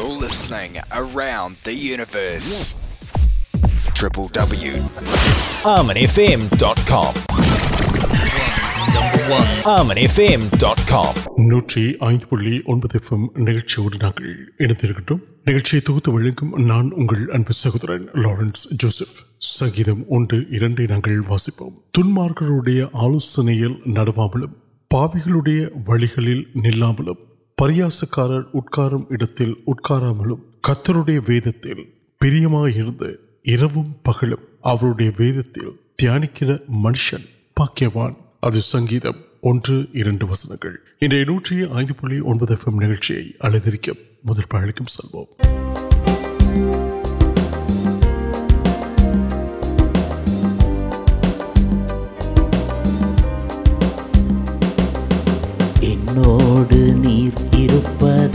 نام سہدر Lawrence single آلوبل پہ نوکری پریاس کار اٹکار ملک سنگل نئی درکن سماڑ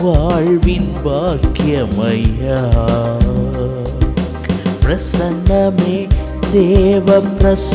واق یا پرسن دیو پرس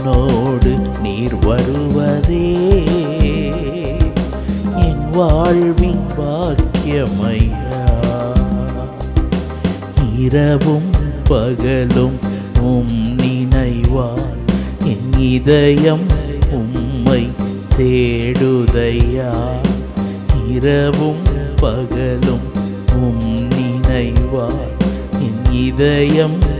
پگلو اندیا پگل نو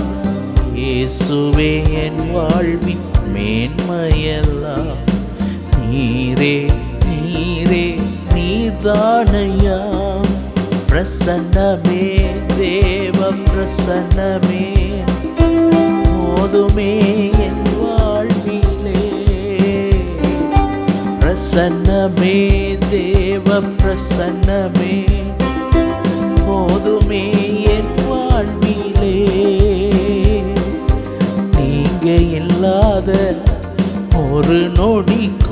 وے نیری میں دیو پرسن پرسن میں دیو پرسن اور نوڑکا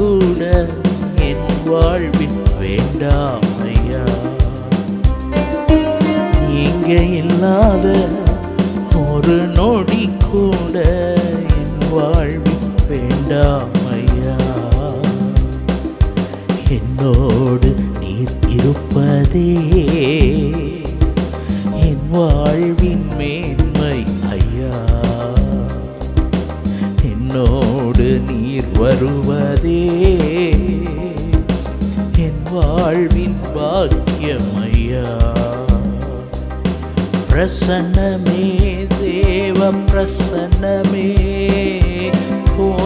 مجھے ان واق یہ وس پرسن کو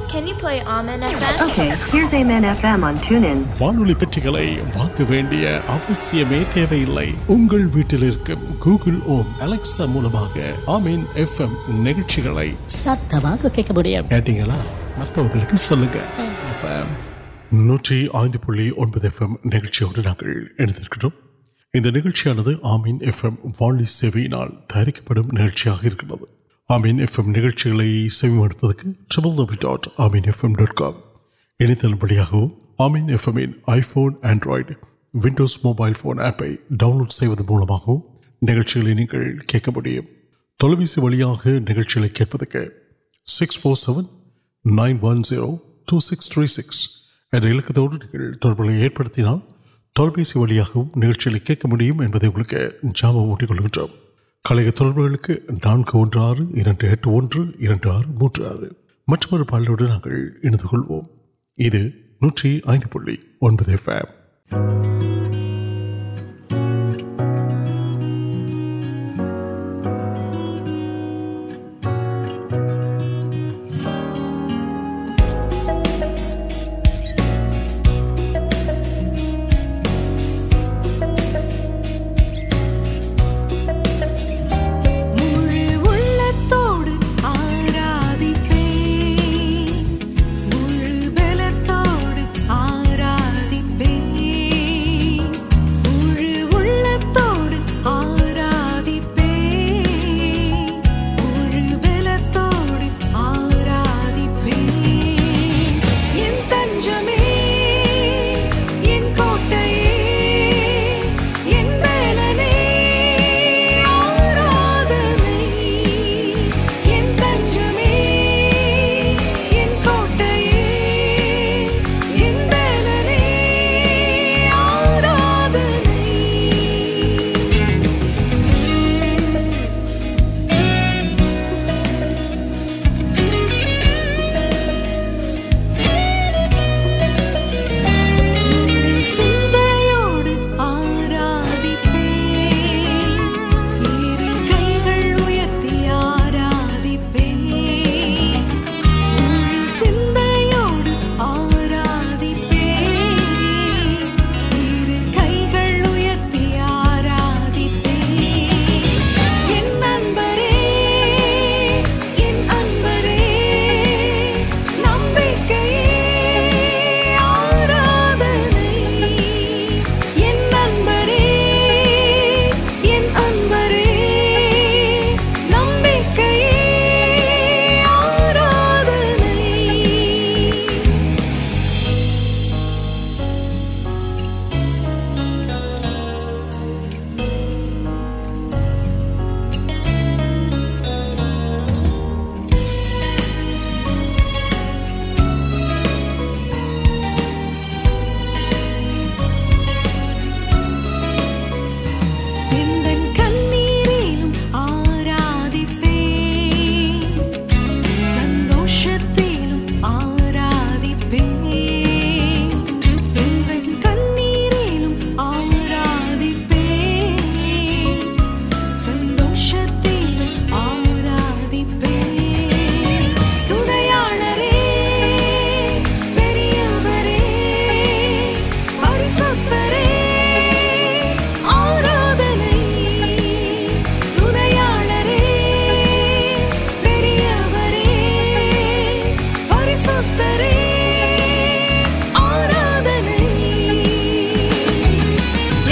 Can you play Amen FM? Okay, here's Amen FM on TuneIn. வானொலி பெட்டிகளை வாங்க வேண்டிய அவசியமே தேவையில்லை உங்கள் வீட்டில் இருக்கும் கூகுள் ஓம் அலெக்சா மூலமாக ஆமின் எஃப்எம் நிகழ்ச்சிகளை சத்தமாக கேட்க முடியும் கேட்டீங்களா மற்றவர்களுக்கு சொல்லுங்க நூற்றி ஐந்து புள்ளி ஒன்பது எஃப்எம் நிகழ்ச்சியோடு நாங்கள் எழுந்திருக்கிறோம் இந்த நிகழ்ச்சியானது ஆமீன் எஃப்எம் வாலி செவியினால் தயாரிக்கப்படும் நிகழ்ச்சியாக இருக்கிறது آمین نیوک ڈبل بڑی آنڈرائیڈ ونڈوز موبائل فون آپ ڈونلوڈ مو نچھے تو نئے کچھ six four nine one zero two six three six نکل مجھے جامع کو کل نو آر موجود آرٹ پہلو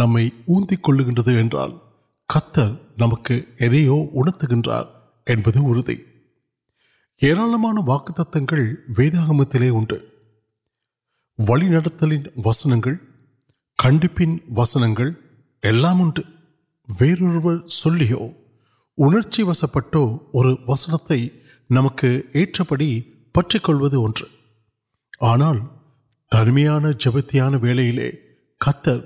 نمک نمک اعت گاپی اردو ویدا گمت ہوسنگ کنپنگ وسنگ یو اچپر وسنت نمک پڑ پچو آنا تنہیا جبت کتر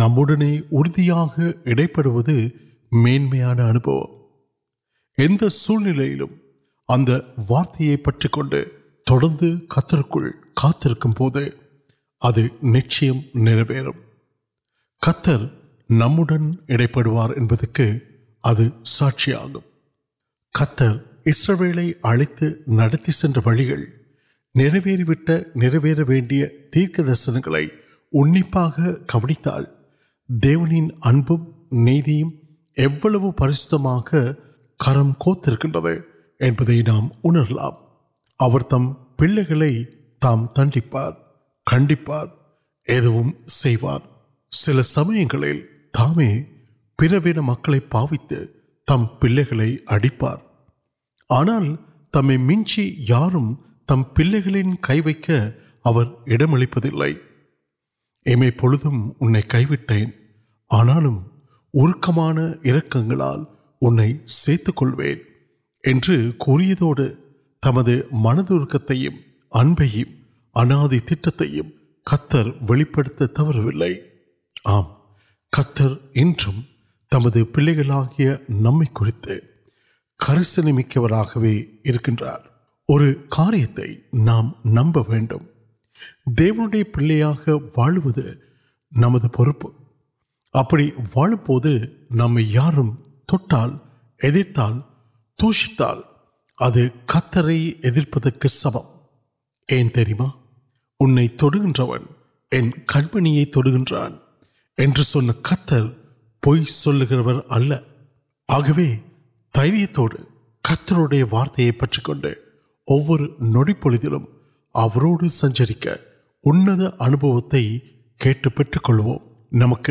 نمدیا مارت پٹکل کا کتر نمپار ان ساچی آگے کتر اسے نروی تیر کبنی تک دیوبن ابھی ایو پریشم کرم کو نام امرگار کنڈر ادوار سمے پری مکھی پاس پھر اڑپار آنا تمچی یار تم پی وٹمپلے ایمپ کئی آنا سو تمہارک انادی تھی کتر وی پڑر انس نمک نام نمبر دیو پہ ولو ابھی واپس نام یارت سما تین کنبنی تجربہ دیہی کتروڈیا وارت یہ پتہ وہ نوکر سنچری ات اُن کم نمک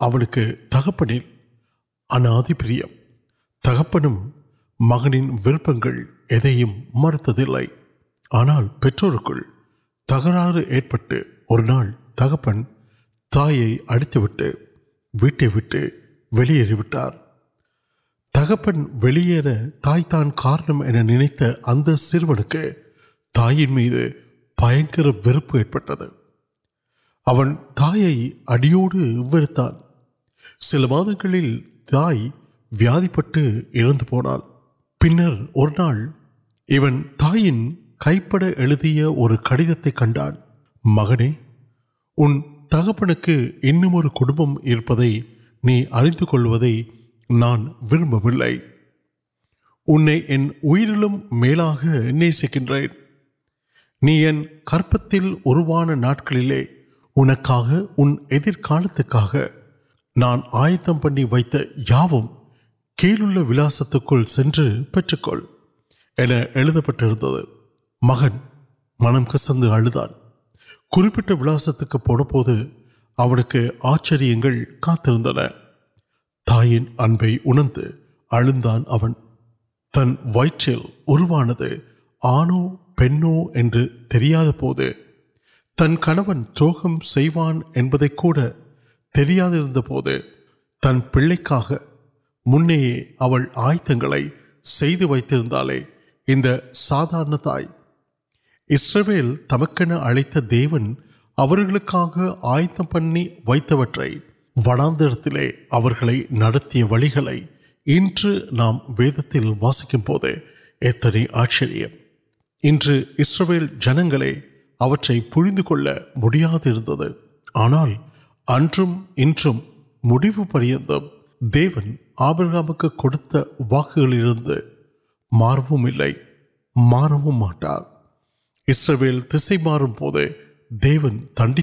تکپن تکپنپ تکپن مغن ویپل مرت آنالوک تک پہنا تک تائی اڑتی ویٹ ویٹ ویٹر تک یان کارنم نیمن بینکر وائوڑان سل مارکیل تائ و پھر اور کئی پڑھیا اور کڑھتے کنان مغن ان کی ارینک نان ویل ناڑک ان نان آیت پڑی وا وسطت منم کس ولاس پہ آچر تن وائل اروان آنو پہ نویاد تن پا میرے آیتگل وادار تائرول تمکن اڑتکا آیت پڑی وڑا وڑک نام وید تر وت آچر انسرو جنگ دیا آنا آپر واکر دیون بوتھو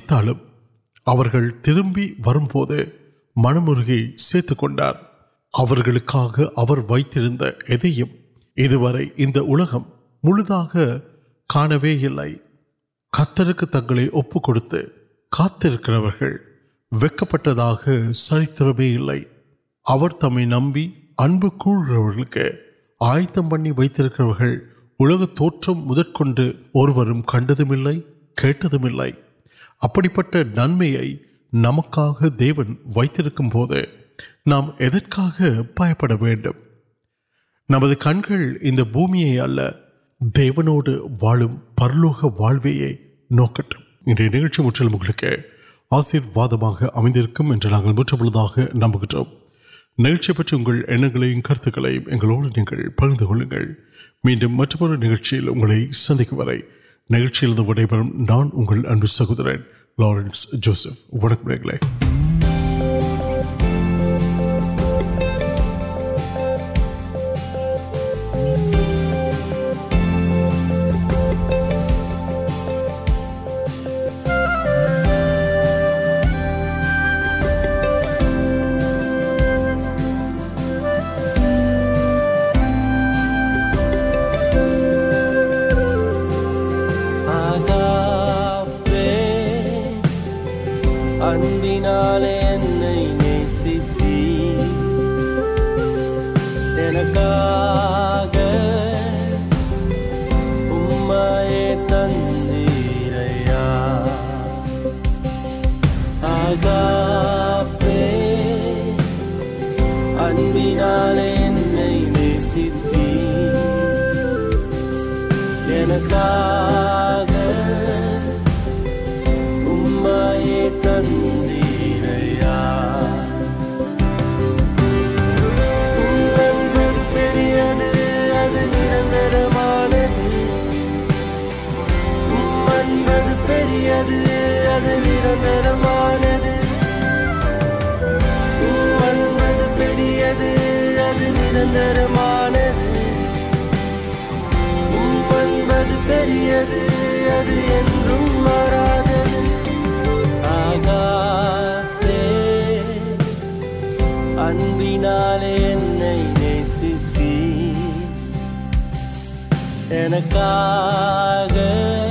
تربی واقع تک ابتر وقت نمبر آیت پڑی وقت توٹ منور کن کم ابھی پنم نمکن و پیپر نمد کنگ ان پرلوک ولویا نوکٹ انگلش آسرواد امید مجھے نمبر نگش پہلے پک میڈم مطلب نیل سندر نگشن نان سہوار مان پ آگ امبی